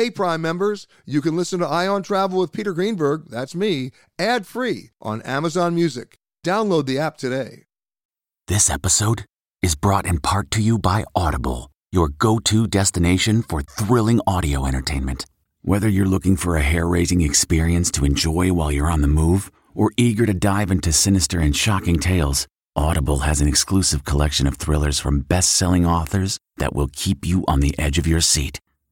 Hey, Prime members, you can listen to Eye on Travel with Peter Greenberg, that's me, ad free on Amazon Music. Download the app today. This episode is brought in part to you by Audible, your go to destination for thrilling audio entertainment. Whether you're looking for a hair raising experience to enjoy while you're on the move or eager to dive into sinister and shocking tales, Audible has an exclusive collection of thrillers from best selling authors that will keep you on the edge of your seat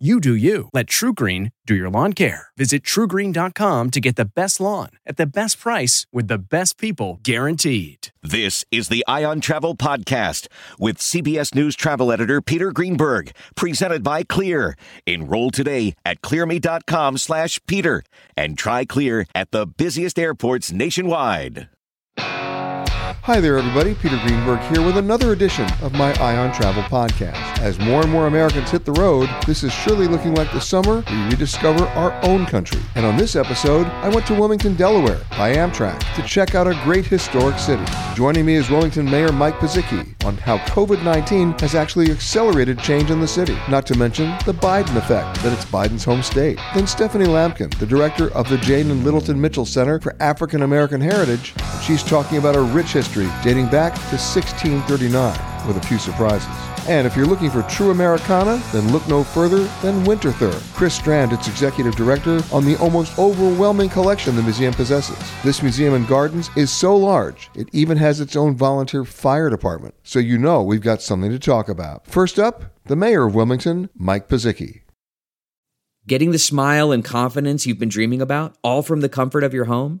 You do you. Let TruGreen do your lawn care. Visit trugreen.com to get the best lawn at the best price with the best people guaranteed. This is the Eye on Travel Podcast with CBS News travel editor Peter Greenberg, presented by Clear. Enroll today at clearme.com slash Peter and try Clear at the busiest airports nationwide. Hi there, everybody. Peter Greenberg here with another edition of my Eye on Travel Podcast. As more and more Americans hit the road, this is surely looking like the summer we rediscover our own country. And on this episode, I went to Wilmington, Delaware by Amtrak to check out a great historic city. Joining me is Wilmington Mayor Mike Purzycki on how COVID 19 has actually accelerated change in the city, not to mention the Biden effect that it's Biden's home state. Then Stephanie Lampkin, the director of the Jane and Littleton Mitchell Center for African American Heritage, she's talking about a rich history dating back to 1639 with a few surprises. And if you're looking for true Americana, then look no further than Winterthur. Chris Strand, its executive director, on the almost overwhelming collection the museum possesses. This museum and gardens is so large, it even has its own volunteer fire department. So you know we've got something to talk about. First up, the mayor of Wilmington, Mike Purzycki. Getting the smile and confidence you've been dreaming about, all from the comfort of your home,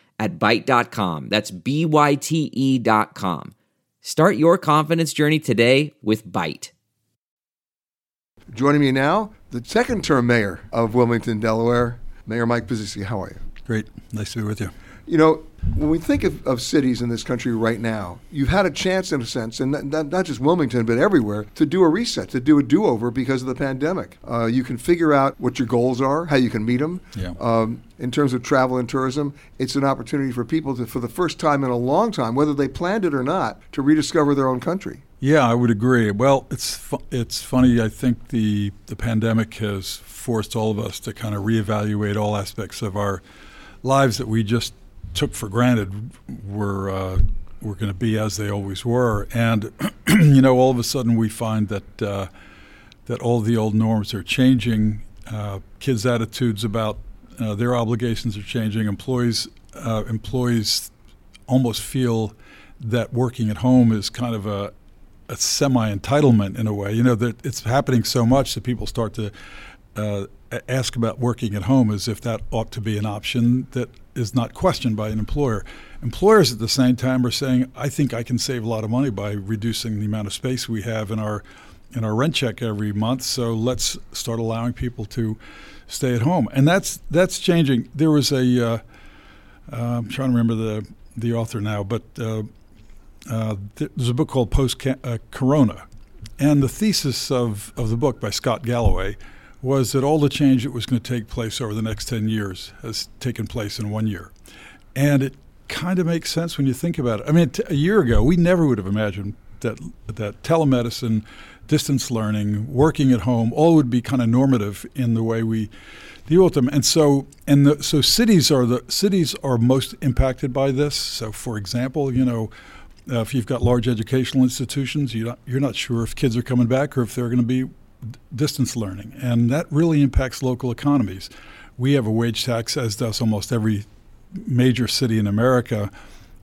at Byte.com. That's B Y T E.com. Start your confidence journey today with Byte. Joining me now, the second term mayor of Wilmington, Delaware, Mayor Mike Purzycki. How are you? Great. Nice to be with you. You know, when we think of, of cities in this country right now, you've had a chance, in a sense, and not, not, not just Wilmington, but everywhere, to do a reset, to do a do over because of the pandemic. Uh, you can figure out what your goals are, how you can meet them. Yeah. Um, in terms of travel and tourism, it's an opportunity for people to, for the first time in a long time, whether they planned it or not, to rediscover their own country. Yeah, I would agree. Well, it's fu- it's funny. I think the the pandemic has forced all of us to kind of reevaluate all aspects of our lives that we just took for granted were uh, were going to be as they always were, and you know, all of a sudden we find that uh, that all the old norms are changing. Uh, kids' attitudes about uh, their obligations are changing. Employees uh, employees almost feel that working at home is kind of a a semi entitlement in a way. You know that it's happening so much that people start to uh, ask about working at home as if that ought to be an option that is not questioned by an employer. Employers at the same time are saying, "I think I can save a lot of money by reducing the amount of space we have in our in our rent check every month. So let's start allowing people to stay at home." And that's that's changing. There was a uh, Uh, I'm trying to remember the the author now, but uh, uh, there's a book called Post uh, Corona, and the thesis of of the book by Scott Galloway was that all the change that was going to take place over the next 10 years has taken place in one year. And it kind of makes sense when you think about it. I mean, t- a year ago, we never would have imagined that that telemedicine, distance learning, working at home, all would be kind of normative in the way we deal with them. And so, and the, so cities are the cities are most impacted by this. So, for example, you know. Uh, if you've got large educational institutions, you you're not sure if kids are coming back or if they're going to be distance learning, and that really impacts local economies. We have a wage tax, as does almost every major city in America,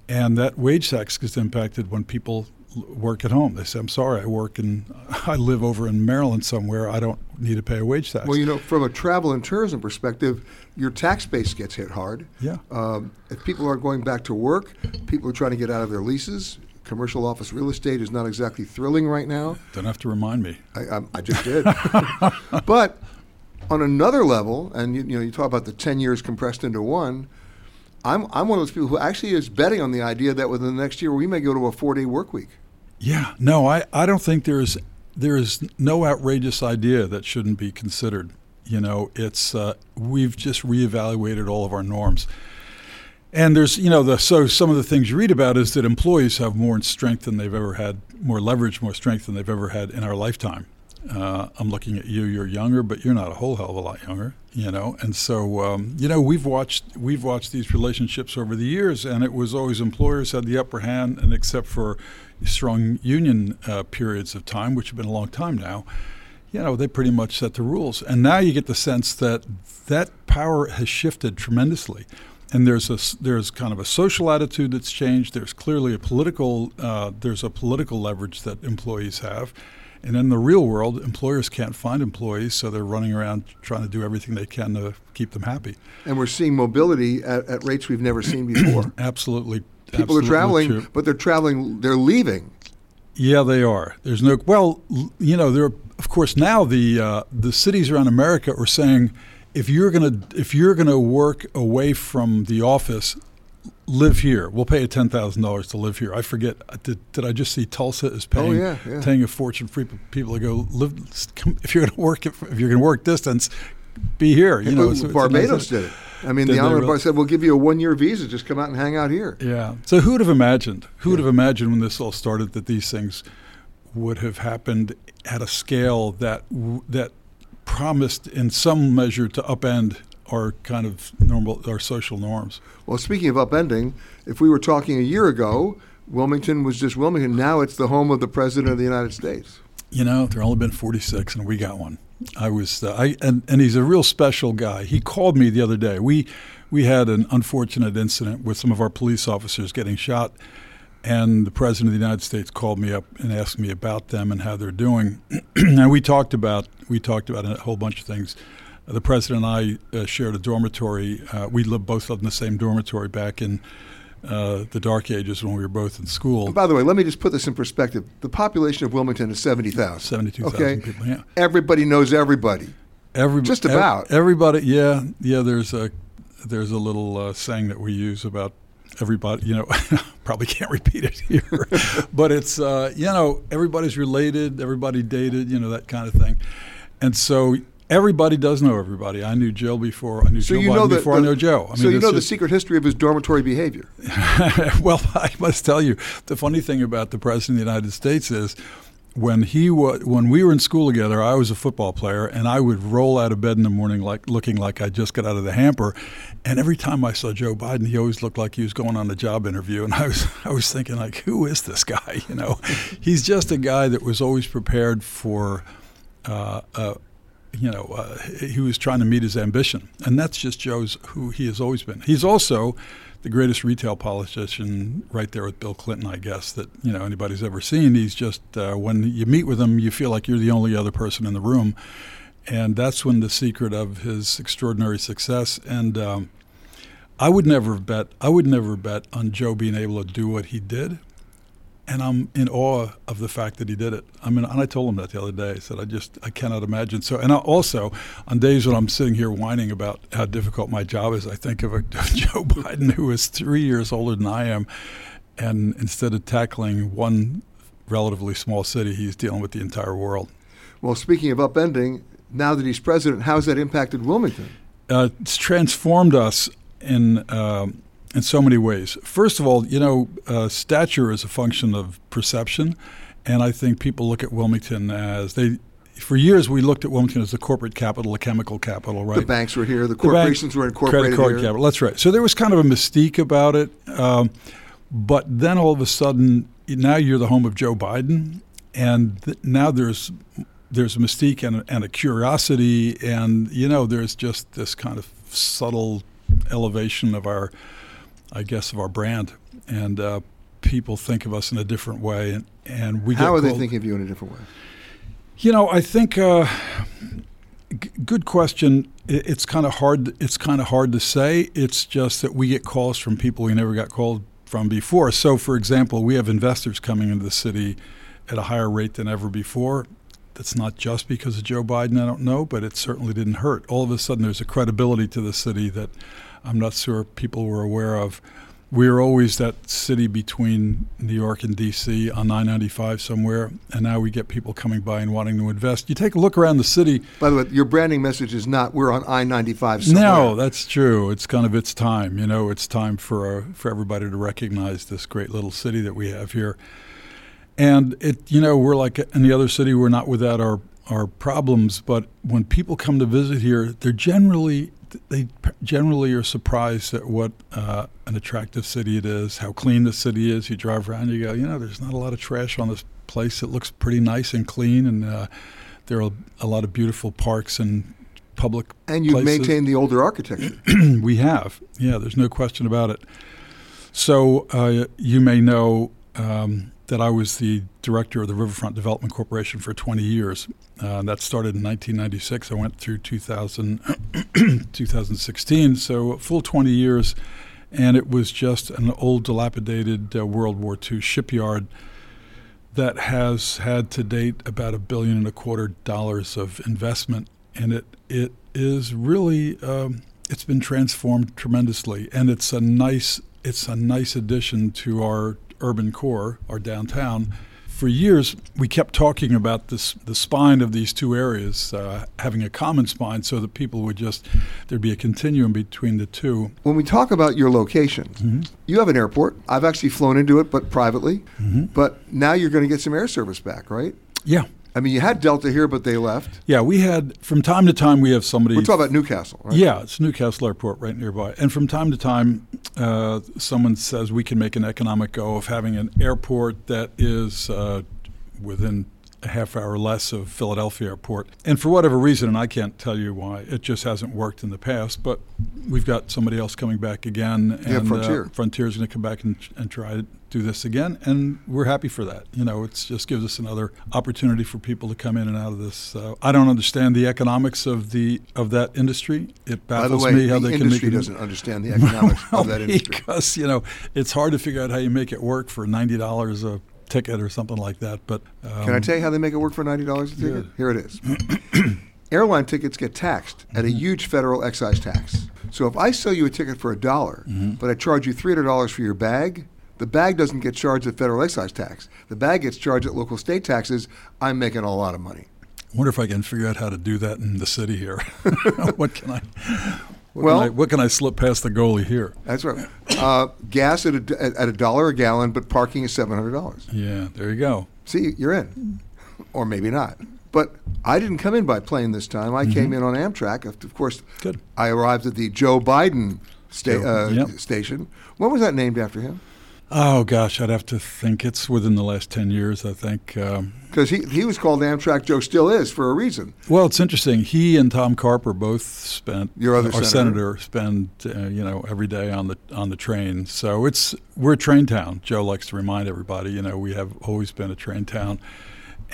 and that wage tax gets impacted when people work at home. They say, "I'm sorry, I work and I live over in Maryland somewhere. I don't need to pay a wage tax." Well, you know, from a travel and tourism perspective, your tax base gets hit hard. Yeah. Um, if people aren't going back to work, people are trying to get out of their leases commercial office real estate is not exactly thrilling right now. Don't have to remind me. I, I, I just did. but on another level, and you, you, know, you talk about the ten years compressed into one. I'm I'm one of those people who actually is betting on the idea that within the next year we may go to a four day work week. Yeah, no, I, I don't think there's there is no outrageous idea that shouldn't be considered. You know, it's uh, we've just reevaluated all of our norms. And there's, you know, the, so some of the things you read about is that employees have more strength than they've ever had, more leverage, more strength than they've ever had in our lifetime. Uh, I'm looking at you. You're younger, but you're not a whole hell of a lot younger, you know. And so, um, you know, we've watched we've watched these relationships over the years, and it was always employers had the upper hand, and except for strong union uh, periods of time, which have been a long time now, you know, they pretty much set the rules. And now you get the sense that that power has shifted tremendously and there's a there's kind of a social attitude that's changed. There's clearly a political uh, there's a political leverage that employees have, and in the real world, employers can't find employees, so they're running around trying to do everything they can to keep them happy. And we're seeing mobility at, at rates we've never seen before. absolutely, people absolutely are traveling, true. but they're traveling. They're leaving. Yeah, they are. There's no well, you know, there. Are, of course, now the uh, the cities around America are saying if you're gonna if you're gonna work away from the office, live here. We'll pay you ten thousand dollars to live here. I forget. Did, did I just see Tulsa is oh, paying oh, yeah, yeah. paying a fortune for people to go live? If you're gonna work if you're gonna work distance, be here. You know, so Barbados did it. I mean, did the honorable really? said, "We'll give you a one-year visa. Just come out and hang out here." Yeah. So who would have imagined? Who would have imagined when this all started that these things would have happened at a scale that that promised in some measure to upend our kind of normal our social norms. Well, speaking of upending, if we were talking a year ago, Wilmington was just Wilmington. Now it's the home of the president of the United States. You know, there only been 46, and we got one. I was, uh, I and, and he's a real special guy. He called me the other day. We we had an unfortunate incident with some of our police officers getting shot and the president of the United States called me up and asked me about them and how they're doing. and we talked about we talked about a whole bunch of things. The president and I uh, shared a dormitory. Uh, we lived both lived in the same dormitory back in uh, the dark ages when we were both in school. And by the way, let me just put this in perspective. The population of Wilmington is seventy thousand. Seventy-two thousand okay? people. Yeah. Everybody knows everybody. Every, just about ev- everybody. Yeah, yeah. There's a there's a little uh, saying that we use about everybody, you know, probably can't repeat it here, but it's, uh, you know, everybody's related, everybody dated, you know, that kind of thing. And so everybody does know everybody. I knew Joe before. I knew so Joe you know Biden before the, I know Joe. I mean, so you know the secret history of his dormitory behavior. well, I must tell you, the funny thing about the president of the United States is when he wa- when we were in school together, I was a football player, and I would roll out of bed in the morning like looking like I just got out of the hamper. And every time I saw Joe Biden, he always looked like he was going on a job interview, and I was I was thinking like, who is this guy? You know, he's just a guy that was always prepared for. Uh, uh, you know, uh, he was trying to meet his ambition, and that's just Joe's who he has always been. He's also the greatest retail politician, right there with Bill Clinton, I guess that you know anybody's ever seen. He's just uh, when you meet with him, you feel like you're the only other person in the room, and that's when the secret of his extraordinary success. And um, I would never bet. I would never bet on Joe being able to do what he did, and I'm in awe of the fact that he did it. I mean, and I told him that the other day. I said, I just, I cannot imagine. So, and I also, on days when I'm sitting here whining about how difficult my job is, I think of a Joe Biden who is three years older than I am, and instead of tackling one relatively small city, he's dealing with the entire world. Well, speaking of upending, now that he's president, how's that impacted Wilmington? Uh, it's transformed us in. Um, in so many ways. First of all, you know, uh, stature is a function of perception, and I think people look at Wilmington as they. For years, we looked at Wilmington as the corporate capital, the chemical capital, right? The banks were here, the corporations the were incorporated credit card here. capital. That's right. So there was kind of a mystique about it, um, but then all of a sudden, now you're the home of Joe Biden, and th- now there's there's a mystique and a, and a curiosity, and you know, there's just this kind of subtle elevation of our I guess, of our brand. And uh, people think of us in a different way. And, and we How are they thinking of you in a different way? You know, I think uh, g- good question. It, it's kind of hard. It's kind of hard to say. It's just that we get calls from people we never got called from before. So, for example, we have investors coming into the city at a higher rate than ever before. That's not just because of Joe Biden, I don't know, but it certainly didn't hurt. All of a sudden, there's a credibility to the city that I'm not sure people were aware of. We were always that city between New York and D.C. on 995 somewhere, and now we get people coming by and wanting to invest. You take a look around the city. By the way, your branding message is not "We're on I-95." Somewhere. No, that's true. It's kind of its time. You know, it's time for uh, for everybody to recognize this great little city that we have here. And it, you know, we're like any other city. We're not without our our problems, but when people come to visit here, they're generally they generally are surprised at what uh, an attractive city it is, how clean the city is. You drive around, you go, you know, there's not a lot of trash on this place. It looks pretty nice and clean, and uh, there are a lot of beautiful parks and public. And you've places. maintained the older architecture. we have, yeah. There's no question about it. So uh, you may know. Um, that I was the director of the Riverfront Development Corporation for 20 years. Uh, that started in 1996. I went through 2000, 2016, so full 20 years. And it was just an old, dilapidated uh, World War II shipyard that has had to date about a billion and a quarter dollars of investment. And it, it is really, um, it's been transformed tremendously. And it's a nice, it's a nice addition to our urban core, our downtown, for years we kept talking about this the spine of these two areas uh, having a common spine, so that people would just there'd be a continuum between the two. When we talk about your location, mm-hmm. you have an airport. I've actually flown into it, but privately. Mm-hmm. But now you're going to get some air service back, right? Yeah. I mean, you had Delta here, but they left. Yeah, we had from time to time we have somebody. We're talking about New Castle, right? Yeah, it's New Castle Airport right nearby, and from time to time, uh, someone says we can make an economic go of having an airport that is uh, within a half hour less of Philadelphia Airport. And for whatever reason, and I can't tell you why, it just hasn't worked in the past. But we've got somebody else coming back again, yeah, and Frontier. Uh, Frontier's going to come back and, and try do this again, and we're happy for that. You know, it just gives us another opportunity for people to come in and out of this. Uh, I don't understand the economics of the of that industry. It baffles way, me how the they can make industry it. doesn't understand the economics well, of that industry because you know it's hard to figure out how you make it work for ninety dollars a ticket or something like that. But um, can I tell you how they make it work for ninety dollars a ticket? Yeah. Here it is. Airline tickets get taxed at a huge federal excise tax. So if I sell you a ticket for a dollar, Mm-hmm. but I charge you three hundred dollars for your bag, the bag doesn't get charged at federal excise tax. The bag gets charged at local state taxes. I'm making a lot of money. I wonder if I can figure out how to do that in the city here. what can I? What Well- can I, what can I slip past the goalie here? That's right. Uh, gas at a, at a dollar a gallon, but parking is seven hundred dollars. Yeah, there you go. See, you're in, or maybe not. But I didn't come in by plane this time. I came in on Amtrak. Of course, Mm-hmm. Good. I arrived at the Joe Biden sta- uh, yep. station. When was that named after him? Oh gosh, I'd have to think it's within the last ten years. I think. Um, Because he, he was called Amtrak. Joe still is for a reason. well, it's interesting. He and Tom Carper both spent Your other our senator. spend uh, you know every day on the on the train. So it's we're a train town. Joe likes to remind everybody. You know, we have always been a train town,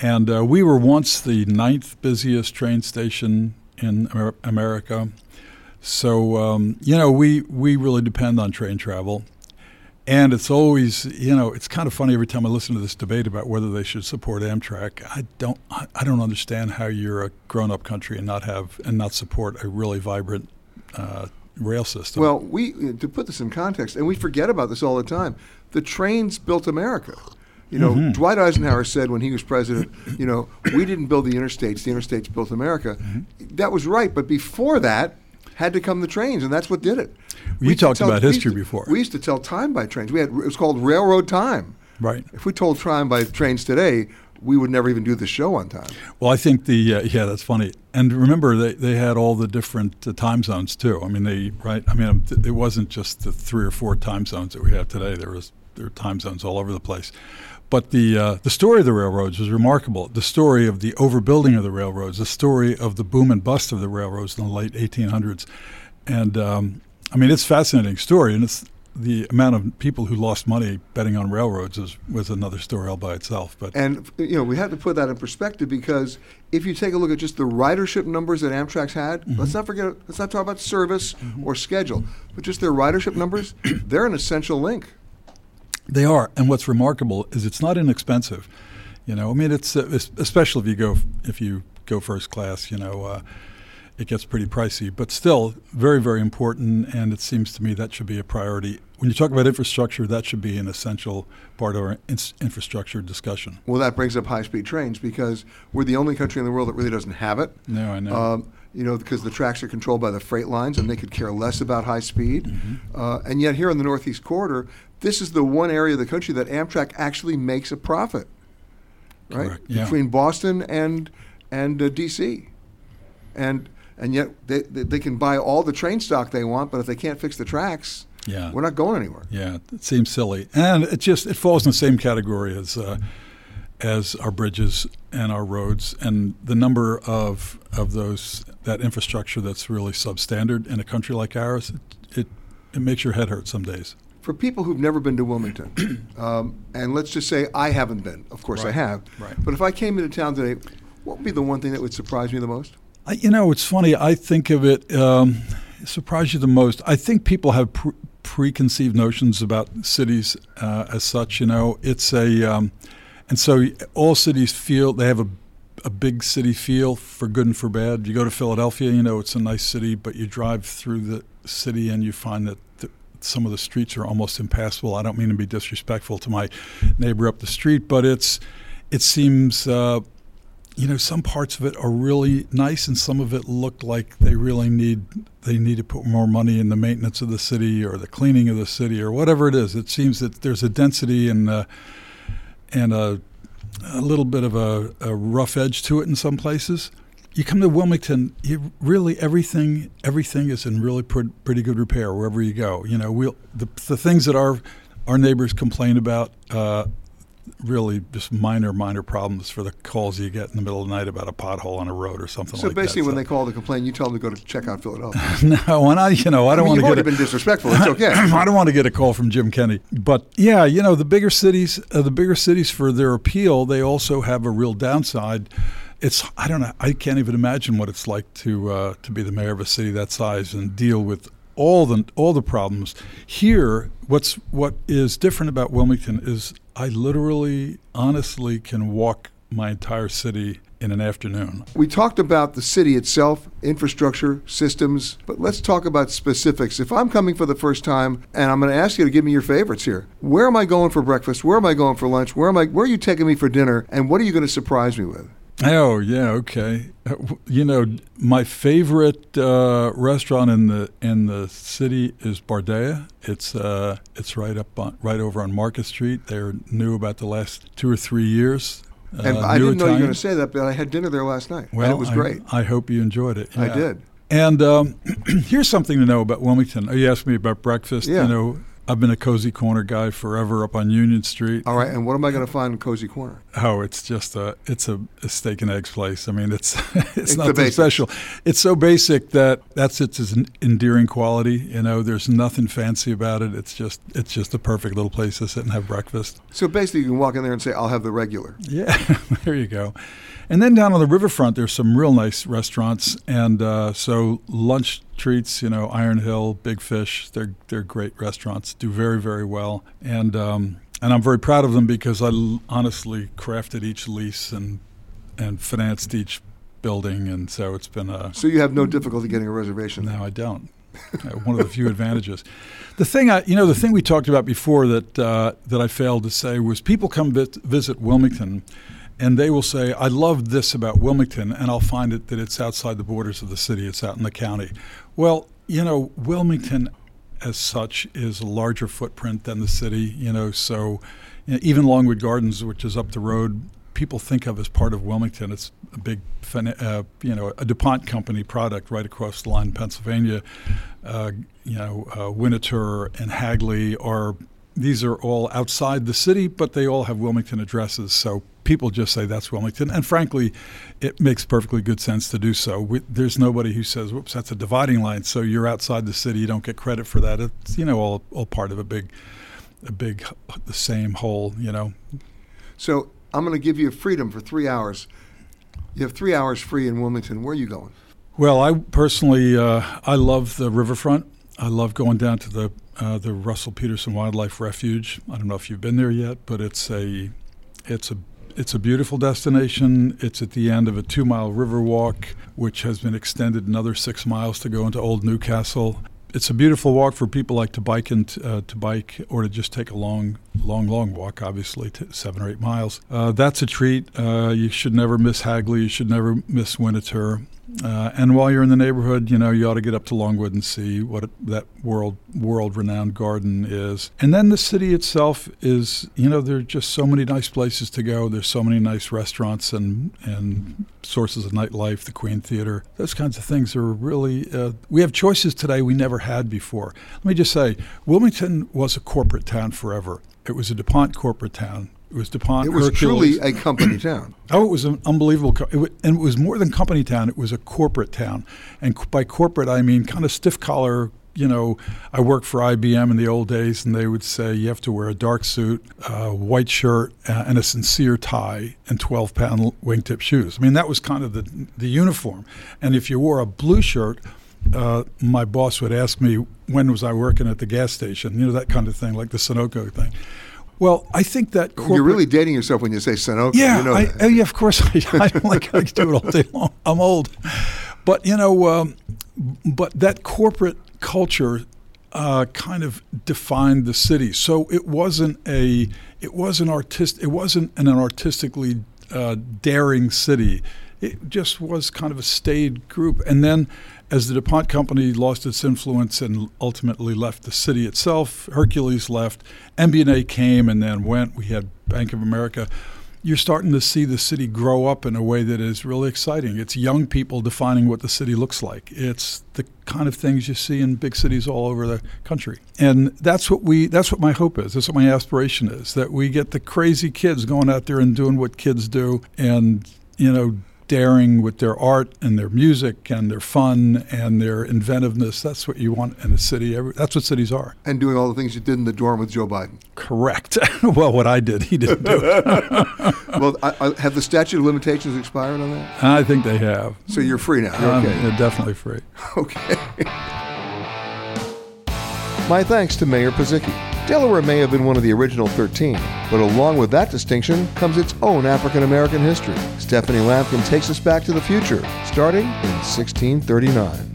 and uh, we were once the ninth busiest train station in Amer- America. So um, you know, we we really depend on train travel. And it's always, you know, it's kind of funny every time I listen to this debate about whether they should support Amtrak. I don't, I don't understand how you're a grown-up country and not have and not support a really vibrant uh, rail system. Well, we to put this in context, and we forget about this all the time. The trains built America. You know, Mm-hmm. Dwight Eisenhower said when he was president, you know, we didn't build the interstates; the interstates built America. Mm-hmm. That was right, but before that, had to come the trains, and that's what did it. You used to talked about we history to- before. We used to tell time by trains. We had it was called railroad time. right. If we told time by trains today, we would never even do the show on time. Well, I think the uh, yeah, that's funny. And remember, they, they had all the different uh, time zones too. I mean, they right. I mean, it wasn't just the three or four time zones that we have today. There was there were time zones all over the place. But the uh, the story of the railroads was remarkable. The story of the overbuilding of the railroads, the story of the boom and bust of the railroads in the late 1800s, and um, I mean, it's a fascinating story. And it's the amount of people who lost money betting on railroads is, was another story all by itself. But And you know, we have to put that in perspective because if you take a look at just the ridership numbers that Amtrak's had, Mm-hmm. let's not forget, let's not talk about service or schedule, but just their ridership numbers, they're an essential link. They are, and what's remarkable is it's not inexpensive. You know, I mean, it's, uh, es- especially if you go if you go first class. You know, uh, it gets pretty pricey, but still very very important. And it seems to me that should be a priority when you talk about infrastructure. That should be an essential part of our in- infrastructure discussion. Well, that brings up high-speed trains because we're the only country in the world that really doesn't have it. No, I know. Um, you know, because the tracks are controlled by the freight lines, and they could care less about high speed. Uh, and yet, here in the Northeast Corridor, this is the one area of the country that Amtrak actually makes a profit. Right Correct, yeah. between Boston and and uh, D.C. and and yet they, they they can buy all the train stock they want, but if they can't fix the tracks, Yeah. we're not going anywhere. Yeah, it seems silly, and it just it falls in the same category as uh, as our bridges and our roads, and the number of of those that infrastructure that's really substandard in a country like ours. It it, it makes your head hurt some days. For people who've never been to Wilmington, um, and let's just say I haven't been, of course I have, right. but if I came into town today, what would be the one thing that would surprise me the most? I, you know, it's funny. I think of it um, surprise you the most. I think people have pre- preconceived notions about cities uh, as such. You know, it's a, um, and so all cities feel they have a, a big city feel for good and for bad. You go to Philadelphia, you know, it's a nice city, but you drive through the city and you find that. Some of the streets are almost impassable. I don't mean to be disrespectful to my neighbor up the street, but it's it seems uh, you know some parts of it are really nice and some of it look like they really need they need to put more money in the maintenance of the city or the cleaning of the city or whatever it is it seems that there's a density and uh, and a, a little bit of a, a rough edge to it in some places you come to Wilmington, you really everything everything is in really pretty, pretty good repair wherever you go. You know, we'll, the the things that our our neighbors complain about, uh, really just minor minor problems for the calls you get in the middle of the night about a pothole on a road or something So like that. So basically, when they call to complain, you tell them to go to check out Philadelphia. no, and I you know I I don't mean, want to get a- been disrespectful. It's okay. I don't want to get a call from Jim Kenny, but yeah, you know, the bigger cities, uh, the bigger cities for their appeal, they also have a real downside. It's I don't know, I can't even imagine what it's like to uh, to be the mayor of a city that size and deal with all the all the problems. Here, what's what is different about Wilmington is I literally, honestly, can walk my entire city in an afternoon. We talked about the city itself, infrastructure, systems, but let's talk about specifics. If I'm coming for the first time and I'm going to ask you to give me your favorites here, where am I going for breakfast? Where am I going for lunch? Where am I? Where are you taking me for dinner? And what are you going to surprise me with? Oh yeah, okay. Uh, You know, my favorite uh, restaurant in the in the city is Bardea. It's uh, it's right up on, right over on Market Street. They're new about the last two or three years. And Uh, I didn't know you were going to say that, but I had dinner there last night. Well, and it was I- great. I, hope you enjoyed it. I did. And um, here's something to know about Wilmington. Oh, You asked me about breakfast. Yeah. You know, I've been a cozy corner guy forever up on Union Street. All right, and what am I going to find in Cozy Corner? Oh, it's just a it's a, a steak and eggs place. I mean, it's it's, It's special. It's so basic that that's its en- endearing quality. You know, there's nothing fancy about it. It's just it's just a perfect little place to sit and have breakfast. So basically, you can walk in there and say, "I'll have the regular." Yeah, there you go. And then down on the riverfront, there's some real nice restaurants, and uh, so lunch treats. You know, Iron Hill, Big Fish. They're they're great restaurants. Do very very well, and um, and I'm very proud of them because I l- honestly crafted each lease and and financed each building, and so it's been a. So you have no difficulty getting a reservation. No, I don't. uh, one of the few advantages. The thing I, you know, the thing we talked about before that uh, that I failed to say was people come visit Wilmington, and they will say, "I love this about Wilmington," and I'll find it that it's outside the borders of the city. It's out in the county. Well, you know, Wilmington, as such, is a larger footprint than the city. You know, so you know, even Longwood Gardens, which is up the road, people think of as part of Wilmington. It's a big, uh, you know, a DuPont company product right across the line in Pennsylvania. Uh, you know, uh, Winterthur and Hagley are, these are all outside the city, but they all have Wilmington addresses. So people just say that's Wilmington. And frankly, it makes perfectly good sense to do so. We, there's nobody who says, whoops, that's a dividing line. So you're outside the city, you don't get credit for that. It's, you know, all, all part of a big, a big, the same whole, you know. So I'm going to give you freedom for three hours. You have three hours free in Wilmington. Where are you going? Well, I personally, uh, I love the riverfront. I love going down to the uh, the Russell Peterson Wildlife Refuge. I don't know if you've been there yet, but it's a it's a it's a beautiful destination. It's at the end of a two mile river walk, which has been extended another six miles to go into Old New Castle it's a beautiful walk for people like to bike and uh, to bike or to just take a long, long, long walk. Obviously, seven or eight miles. Uh, that's a treat. Uh, you should never miss Hagley. You should never miss Winterthur. Uh, and while you're in the neighborhood, you know you ought to get up to Longwood and see what it, that world world renowned garden is. And then the city itself is, you know, there are just so many nice places to go. There's so many nice restaurants and and sources of nightlife, the Queen Theater. Those kinds of things are really. Uh, we have choices today we never had before. Let me just say, Wilmington was a corporate town forever. It was a DuPont corporate town. It was DuPont. It was Hercules. truly a company town. Oh, it was an unbelievable, co- it was, and it was more than company town. It was a corporate town, and c- by corporate I mean kind of stiff collar. You know, I worked for IBM in the old days, and they would say you have to wear a dark suit, a white shirt, uh, and a sincere tie, and 12-pound wingtip shoes. I mean, that was kind of the the uniform. And if you wore a blue shirt, uh, my boss would ask me when was I working at the gas station. You know, that kind of thing, like the Sunoco thing. Well, I think that corporate, You're really dating yourself when you say Sunoco. yeah, you know I, oh, yeah, of course. I, I don't like I do it all day long. I'm old, but you know, um, but that corporate culture uh, kind of defined the city. So it wasn't a it wasn't artist it wasn't an artistically uh, daring city. It just was kind of a staid group, and then. As the DuPont company lost its influence and ultimately left the city itself, Hercules left, MBNA came and then went. We had Bank of America you're starting to see the city grow up in a way that is really exciting. It's young people defining what the city looks like. It's the kind of things you see in big cities all over the country. And that's what we that's what my hope is. That's what my aspiration is that we get the crazy kids going out there and doing what kids do and you know daring with their art and their music and their fun and their inventiveness. That's what you want in a city. That's what cities are. and doing all the things you did in the dorm with Joe Biden. Correct. well, what I did, he didn't do it. well, I, I, have the statute of limitations expired on that? I think they have. So you're free now. You're Um, okay. they're definitely free. Okay. My thanks to Mayor Purzycki. Delaware may have been one of the original 13, but along with that distinction comes its own African American history. Stephanie Lampkin takes us back to the future, starting in 1639.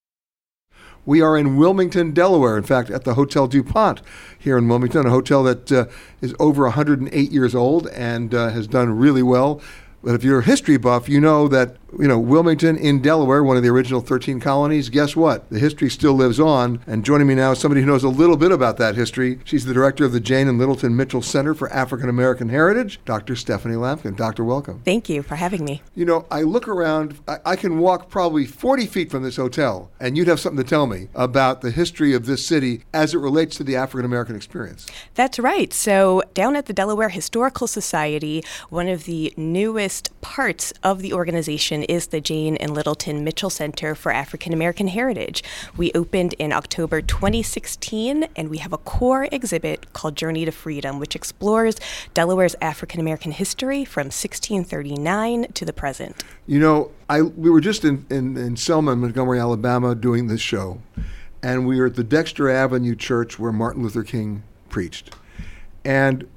We are in Wilmington, Delaware. In fact, at the Hotel DuPont here in Wilmington, a hotel that uh, is over 108 years old and uh, has done really well. But if you're a history buff, you know that you know, Wilmington in Delaware, one of the original 13 colonies, guess what? The history still lives on. And joining me now is somebody who knows a little bit about that history. She's the director of the Jane and Littleton Mitchell Center for African American Heritage, Dr. Stephanie Lampkin. Doctor, welcome. Thank you for having me. You know, I look around, I, I can walk probably 40 feet from this hotel, and you'd have something to tell me about the history of this city as it relates to the African American experience. That's right. So, down at the Delaware Historical Society, one of the newest parts of the organization is the Jane and Littleton Mitchell Center for African American Heritage. We opened in October 2016, and we have a core exhibit called Journey to Freedom, which explores Delaware's African American history from 1639 to the present. You know, I we were just in, in, in Selma, Montgomery, Alabama, doing this show, and we were at the Dexter Avenue Church where Martin Luther King preached. And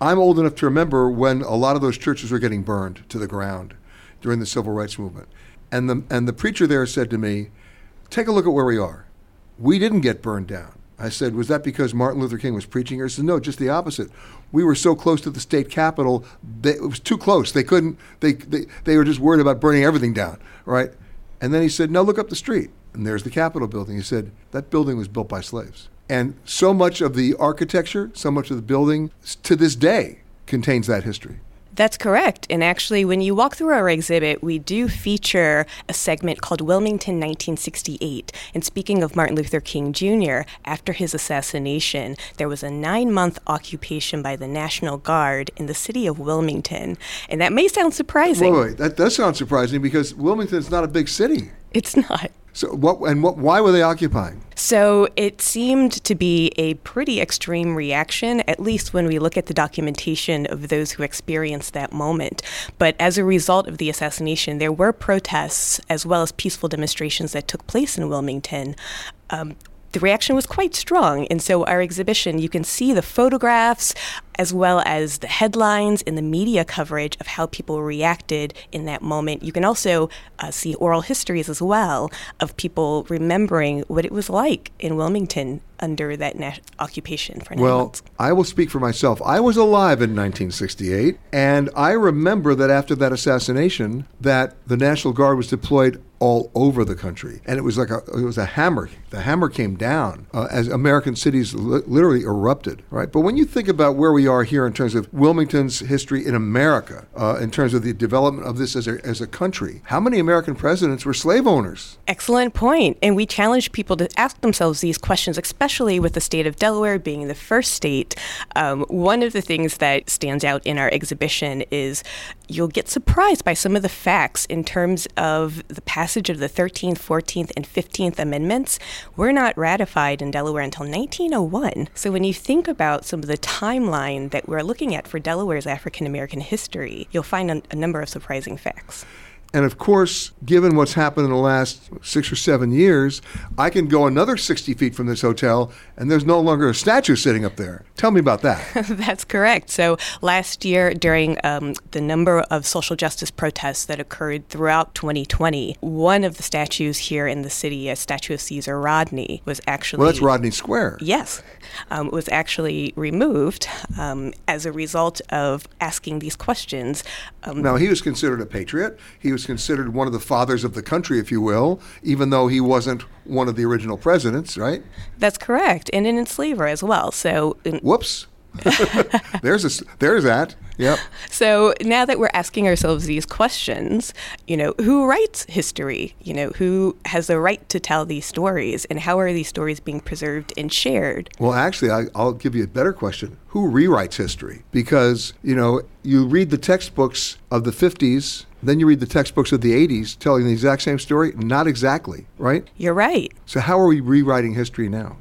I'm old enough to remember when a lot of those churches were getting burned to the ground during the civil rights movement. And the, and the preacher there said to me, Take a look at where we are. We didn't get burned down. I said, Was that because Martin Luther King was preaching here? He said, No, just the opposite. We were so close to the state capitol, they, it was too close. They couldn't, they, they, they were just worried about burning everything down, right? And then he said, Now look up the street. And there's the Capitol building. He said, That building was built by slaves. And so much of the architecture, so much of the building, to this day, contains that history. That's correct. And actually, when you walk through our exhibit, we do feature a segment called Wilmington 1968. And speaking of Martin Luther King Jr., after his assassination, there was a nine month occupation by the National Guard in the city of Wilmington. And that may sound surprising. Wait, wait, that does sound surprising because Wilmington is not a big city. It's not. So what and what why were they occupying? So it seemed to be a pretty extreme reaction, at least when we look at the documentation of those who experienced that moment. But as a result of the assassination, there were protests as well as peaceful demonstrations that took place in Wilmington. Um, the reaction was quite strong. And so, our exhibition, you can see the photographs as well as the headlines and the media coverage of how people reacted in that moment. You can also uh, see oral histories as well of people remembering what it was like in Wilmington under that na- occupation for nine well, months. I will speak for myself. I was alive in 1968, and I remember that after that assassination, that the National Guard was deployed all over the country, and it was like a it was a hammer. The hammer came down uh, as American cities li- literally erupted. Right, but when you think about where we are here in terms of Wilmington's history in America, uh, in terms of the development of this as a as a country, how many American presidents were slave owners? Excellent point. And we challenge people to ask themselves these questions, especially with the state of Delaware being the first state. Um, one of the things that stands out in our exhibition is you'll get surprised by some of the facts in terms of the passage of the 13th, 14th, and 15th Amendments. Were not ratified in Delaware until 1901. So when you think about some of the timeline that we're looking at for Delaware's African American history, you'll find a, a number of surprising facts. And of course, given what's happened in the last six or seven years, I can go another 60 feet from this hotel and there's no longer a statue sitting up there. Tell me about that. That's correct. So last year, during um, the number of social justice protests that occurred throughout 2020, one of the statues here in the city, a statue of Caesar Rodney, was actually. Well, that's Rodney Square. Yes. Um, was actually removed um, as a result of asking these questions. Um, now, he was considered a patriot. He was considered one of the fathers of the country, if you will, even though he wasn't one of the original presidents, right? That's correct, and an enslaver as well. So, in- whoops. there's a, there's that. Yep. So now that we're asking ourselves these questions, you know, who writes history? You know, who has the right to tell these stories, and how are these stories being preserved and shared? Well, actually, I, will give you a better question: Who rewrites history? Because you know, you read the textbooks of the '50s, then you read the textbooks of the '80s, telling the exact same story. Not exactly, right? You're right. So how are we rewriting history now?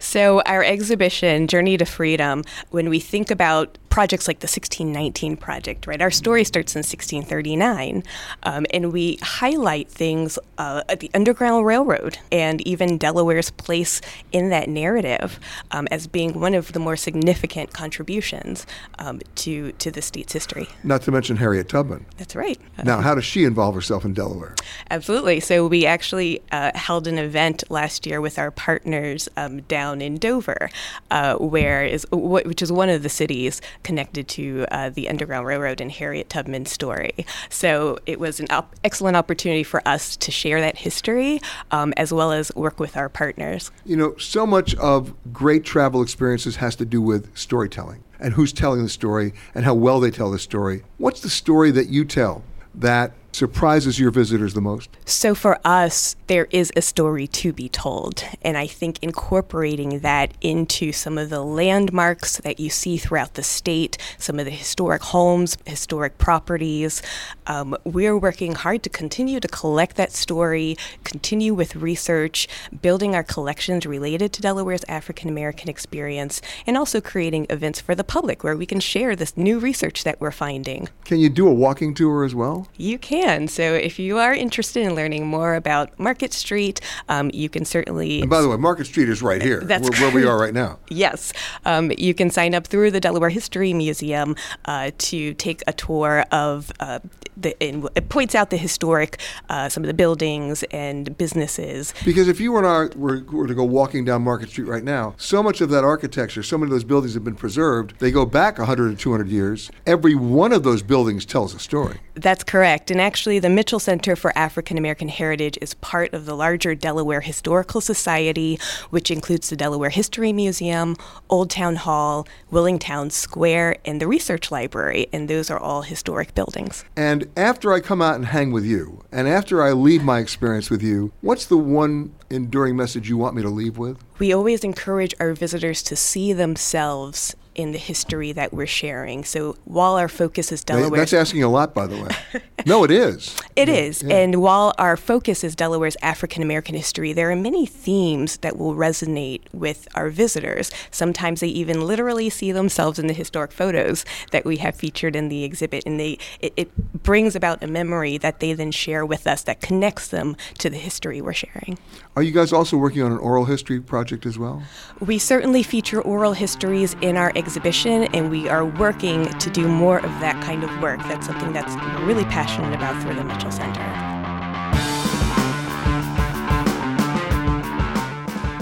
So, our exhibition, Journey to Freedom, when we think about projects like the 1619 project, right? Our story starts in 1639, um, and we highlight things uh, at the Underground Railroad and even Delaware's place in that narrative um, as being one of the more significant contributions um, to to the state's history. Not to mention Harriet Tubman. That's right. Now, how does she involve herself in Delaware? Absolutely. So we actually uh, held an event last year with our partners um, down in Dover, uh, where is which is one of the cities connected to uh, the Underground Railroad and Harriet Tubman's story. So it was an op- excellent opportunity for us to share that history um, as well as work with our partners. You know, so much of great travel experiences has to do with storytelling and who's telling the story and how well they tell the story. What's the story that you tell that surprises your visitors the most? So, for us, there is a story to be told. And I think incorporating that into some of the landmarks that you see throughout the state, some of the historic homes, historic properties, um, we're working hard to continue to collect that story, continue with research, building our collections related to Delaware's African American experience, and also creating events for the public where we can share this new research that we're finding. Can you do a walking tour as well? You can can. So if you are interested in learning more about Market Street, um, you can certainly. And by the way, Market Street is right here, That's where, where we are right now. yes. Um, you can sign up through the Delaware History Museum uh, to take a tour of uh, the, it points out the historic, uh, some of the buildings and businesses. Because if you were, were, were to go walking down Market Street right now, so much of that architecture, so many of those buildings have been preserved. They go back 100 or 200 years. Every one of those buildings tells a story. That's correct. And actually, the Mitchell Center for African American Heritage is part of the larger Delaware Historical Society, which includes the Delaware History Museum, Old Town Hall, Willingtown Square, and the Research Library. And those are all historic buildings. And after I come out and hang with you, and after I leave my experience with you, what's the one enduring message you want me to leave with? We always encourage our visitors to see themselves in the history that we're sharing. So while our focus is Delaware, that's asking a lot, by the way. no, it is. It yeah, is. Yeah. And while our focus is Delaware's African American history, there are many themes that will resonate with our visitors. Sometimes they even literally see themselves in the historic photos that we have featured in the exhibit, and they it, it brings about a memory that they then share with us that connects them to the history we're sharing. Are you guys also working on an oral history project as well? We certainly feature oral histories in our exhibition, and we are working to do more of that kind of work. That's something that's really passionate about through the Mitchell Center.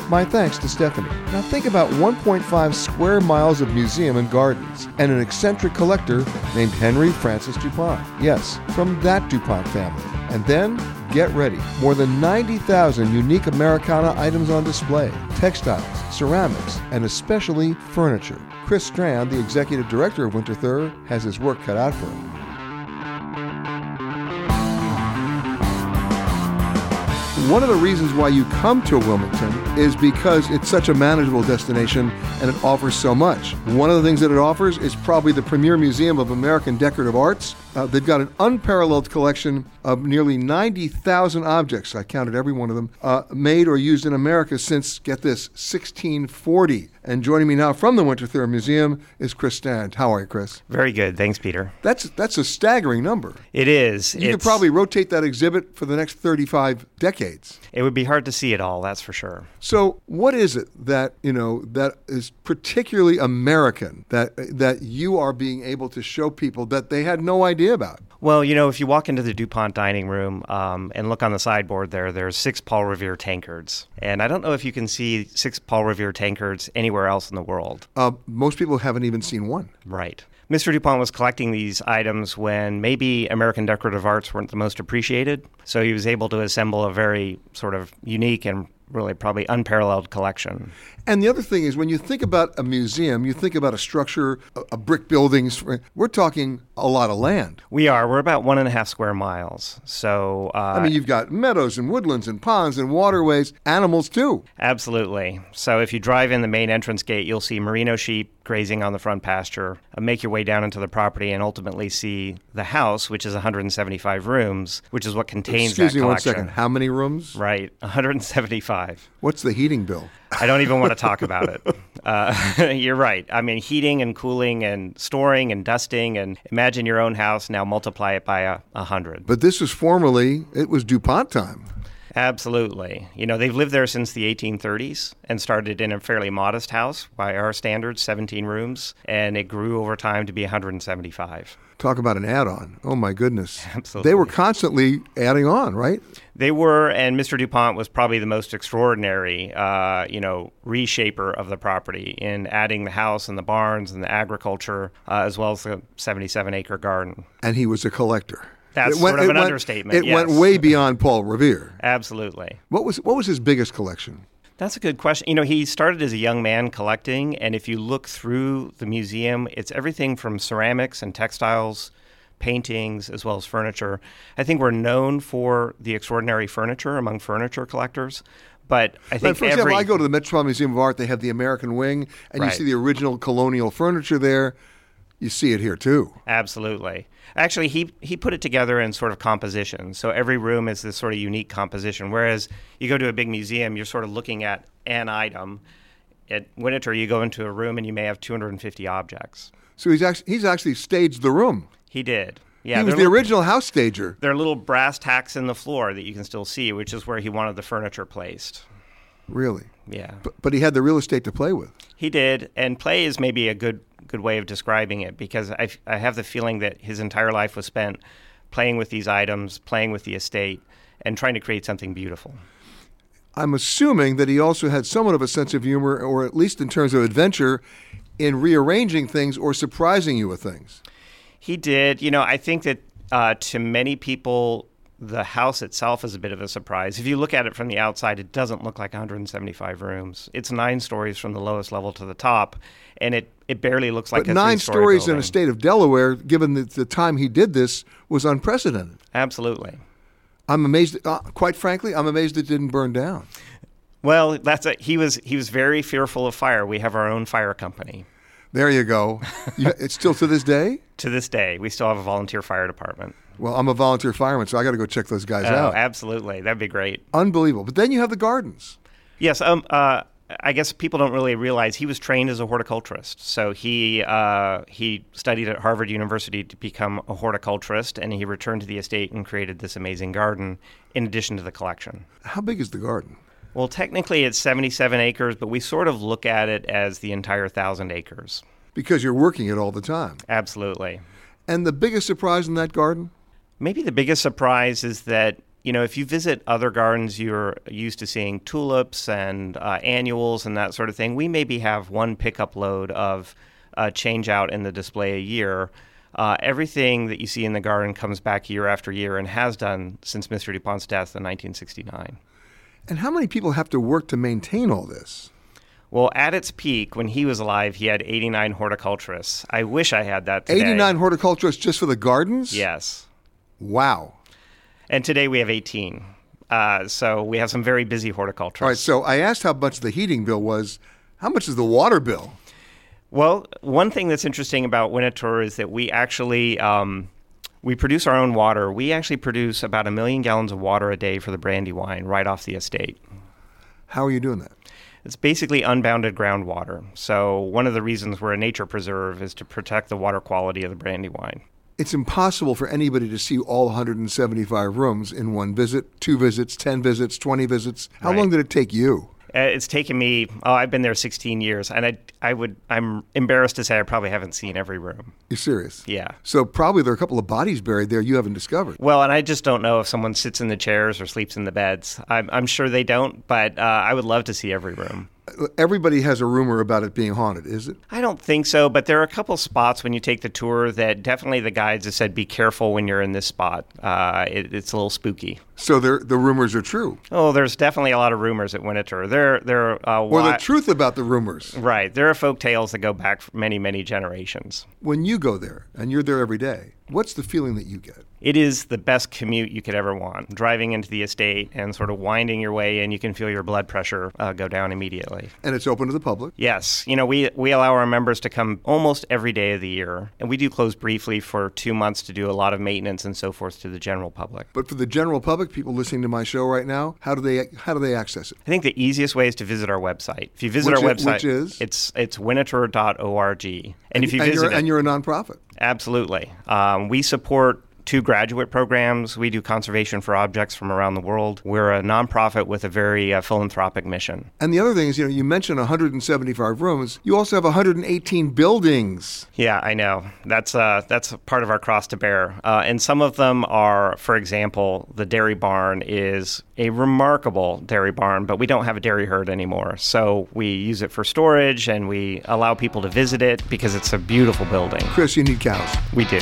My thanks to Stephanie. Now think about 1.5 square miles of museum and gardens, and an eccentric collector named Henry Francis DuPont. Yes, from that DuPont family. And then get ready. More than 90,000 unique Americana items on display textiles, ceramics, and especially furniture. Chris Strand, the executive director of Winterthur, has his work cut out for him. One of the reasons why you come to Wilmington is because it's such a manageable destination and it offers so much. One of the things that it offers is probably the premier museum of American decorative arts. Uh, they've got an unparalleled collection of nearly 90,000 objects, I counted every one of them, uh, made or used in America since, get this, 1640. And joining me now from the Winterthur Museum is Chris Strand. How are you, Chris? Very good. Thanks, Peter. That's that's a staggering number. It is. You it's, could probably rotate that exhibit for the next 35 decades. It would be hard to see it all, that's for sure. So, what is it that, you know, that is particularly American that that you are being able to show people that they had no idea about? Well, you know, if you walk into the DuPont dining room um, and look on the sideboard there, there's six Paul Revere tankards. And I don't know if you can see six Paul Revere tankards anywhere else in the world. Uh, most people haven't even seen one. Right. Mr. DuPont was collecting these items when maybe American decorative arts weren't the most appreciated. So he was able to assemble a very sort of unique and really probably unparalleled collection. And the other thing is, when you think about a museum, you think about a structure, a, a, brick buildings. We're talking a lot of land. We are. We're about one and a half square miles. So uh, I mean, you've got meadows and woodlands and ponds and waterways, animals too. Absolutely. So if you drive in the main entrance gate, you'll see merino sheep grazing on the front pasture. Uh, make your way down into the property and ultimately see the house, which is 175 rooms, which is what contains Excuse me collection. one second. How many rooms? Right, 175. What's the heating bill? I don't even want to talk about it. Uh, you're right. I mean, heating and cooling and storing and dusting and imagine your own house now multiply it by a, hundred. But this was formerly it was DuPont time. Absolutely. You know, they've lived there since the 1830s and started in a fairly modest house by our standards, 17 rooms, and it grew over time to be 175. Talk about an add on. Oh, my goodness. Absolutely. They were constantly adding on, right? They were, and Mr. DuPont was probably the most extraordinary, uh, you know, reshaper of the property in adding the house and the barns and the agriculture, uh, as well as the 77 acre garden. And he was a collector. That's went- sort of an went- understatement. It went way beyond Paul Revere. Absolutely. What was what was his biggest collection? That's a good question. You know, he started as a young man collecting, and if you look through the museum, it's everything from ceramics and textiles, paintings, as well as furniture. I think we're known for the extraordinary furniture among furniture collectors, but I think for every example, I go to the Metropolitan Museum of Art. They have the American Wing, and Right. you see the original colonial furniture there. You see it here too. Absolutely. Actually, he he put it together in sort of composition. So every room is this sort of unique composition. Whereas you go to a big museum, you're sort of looking at an item. At Winter, you go into a room and you may have 250 objects. So he's actually he's actually staged the room. He did. Yeah, he was the little- original house stager. There are little brass tacks in the floor that you can still see, which is where he wanted the furniture placed. Really. Yeah. But, but he had the real estate to play with. He did, and play is maybe a good good way of describing it because I, I have the feeling that his entire life was spent playing with these items, playing with the estate, and trying to create something beautiful. I'm assuming that he also had somewhat of a sense of humor, or at least in terms of adventure, in rearranging things or surprising you with things. He did. You know, I think that uh, to many people, the house itself is a bit of a surprise. If you look at it from the outside, it doesn't look like 175 rooms. It's nine stories from the lowest level to the top, and it, it barely looks like but a nine stories in a state of Delaware, given that the time he did this, was unprecedented. Absolutely. I'm amazed. Uh, quite frankly, I'm amazed it didn't burn down. Well, that's a, he was he was very fearful of fire. We have our own fire company. There you go. You- it's still to this day. To this day, we still have a volunteer fire department. Well, I'm a volunteer fireman, so I got to go check those guys oh, out. absolutely, that'd be great. Unbelievable. But then you have the gardens. Yes. Um. Uh. I guess people don't really realize he was trained as a horticulturist. So he uh, he studied at Harvard University to become a horticulturist, and he returned to the estate and created this amazing garden in addition to the collection. How big is the garden? Well, technically it's 77 acres, but we sort of look at it as the entire thousand acres. Because you're working it all the time. Absolutely. And the biggest surprise in that garden? Maybe the biggest surprise is that, you know, if you visit other gardens, you're used to seeing tulips and uh, annuals and that sort of thing. We maybe have one pickup load of uh, change out in the display a year. Uh, everything that you see in the garden comes back year after year and has done since Mr. DuPont's death in 1969. And how many people have to work to maintain all this? Well, at its peak, when he was alive, he had 89 horticulturists. I wish I had that today. 89 horticulturists just for the gardens? Yes. Wow. And today we have 18. Uh, so we have some very busy horticulturists. All right, so I asked how much the heating bill was. How much is the water bill? Well, one thing that's interesting about Winterthur is that we actually um, we produce our own water. We actually produce about a million gallons of water a day for the Brandywine right off the estate. How are you doing that? It's basically unbounded groundwater. So one of the reasons we're a nature preserve is to protect the water quality of the Brandywine. It's impossible for anybody to see all 175 rooms in one visit, two visits, 10 visits, 20 visits. How Right. long did it take you? Uh, It's taken me. Oh, I've been there 16 years, and I, I would. I'm embarrassed to say I probably haven't seen every room. You're serious? Yeah. So probably there are a couple of bodies buried there you haven't discovered. Well, and I just don't know if someone sits in the chairs or sleeps in the beds. I'm, I'm sure they don't, but uh, I would love to see every room. Everybody has a rumor about it being haunted, is it? I don't think so, but there are a couple spots when you take the tour that definitely the guides have said be careful when you're in this spot. Uh, it, it's a little spooky. So there, the rumors are true. Oh, there's definitely a lot of rumors at Winterthur. There, there are uh, Or the truth about the rumors. Right, there are folk tales that go back many, many generations. When you go there and you're there every day, what's the feeling that you get? It is the best commute you could ever want. Driving into the estate and sort of winding your way in, you can feel your blood pressure uh, go down immediately. And it's open to the public. Yes, you know we we allow our members to come almost every day of the year, and we do close briefly for two months to do a lot of maintenance and so forth to the general public. But for the general public, people listening to my show right now, how do they how do they access it? I think the easiest way is to visit our website. If you visit Which our i- website, which is? it's it's winterthur.org, and, if you and visit you're, it, and you're a nonprofit. Absolutely. Um, we support two graduate programs. We do conservation for objects from around the world. We're a nonprofit with a very uh, philanthropic mission. And the other thing is, you know, you mentioned 175 rooms. You also have 118 buildings. Yeah, I know. That's uh, that's part of our cross to bear. Uh, and some of them are, for example, the dairy barn is a remarkable dairy barn, but we don't have a dairy herd anymore. So we use it for storage and we allow people to visit it because it's a beautiful building. Chris, you need cows. We do.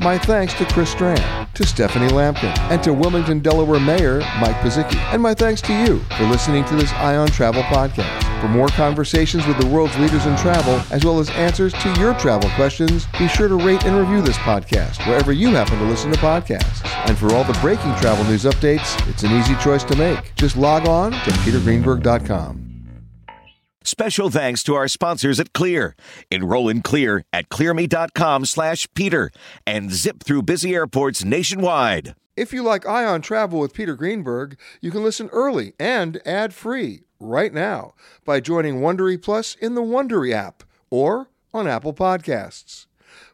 My thanks to Chris Strand, to Stephanie Lampkin, and to Wilmington, Delaware Mayor Mike Purzycki. And my thanks to you for listening to this Eye on Travel podcast. For more conversations with the world's leaders in travel, as well as answers to your travel questions, be sure to rate and review this podcast wherever you happen to listen to podcasts. And for all the breaking travel news updates, it's an easy choice to make. Just log on to petergreenberg.com. Special thanks to our sponsors at Clear. Enroll in Clear at clearme.com slash Peter and zip through busy airports nationwide. If you like Eye on Travel with Peter Greenberg, you can listen early and ad-free right now by joining Wondery Plus in the Wondery app or on Apple Podcasts.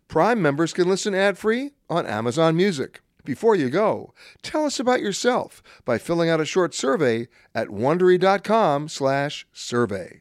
Prime members can listen ad-free on Amazon Music. Before you go, tell us about yourself by filling out a short survey at wondery.com/survey.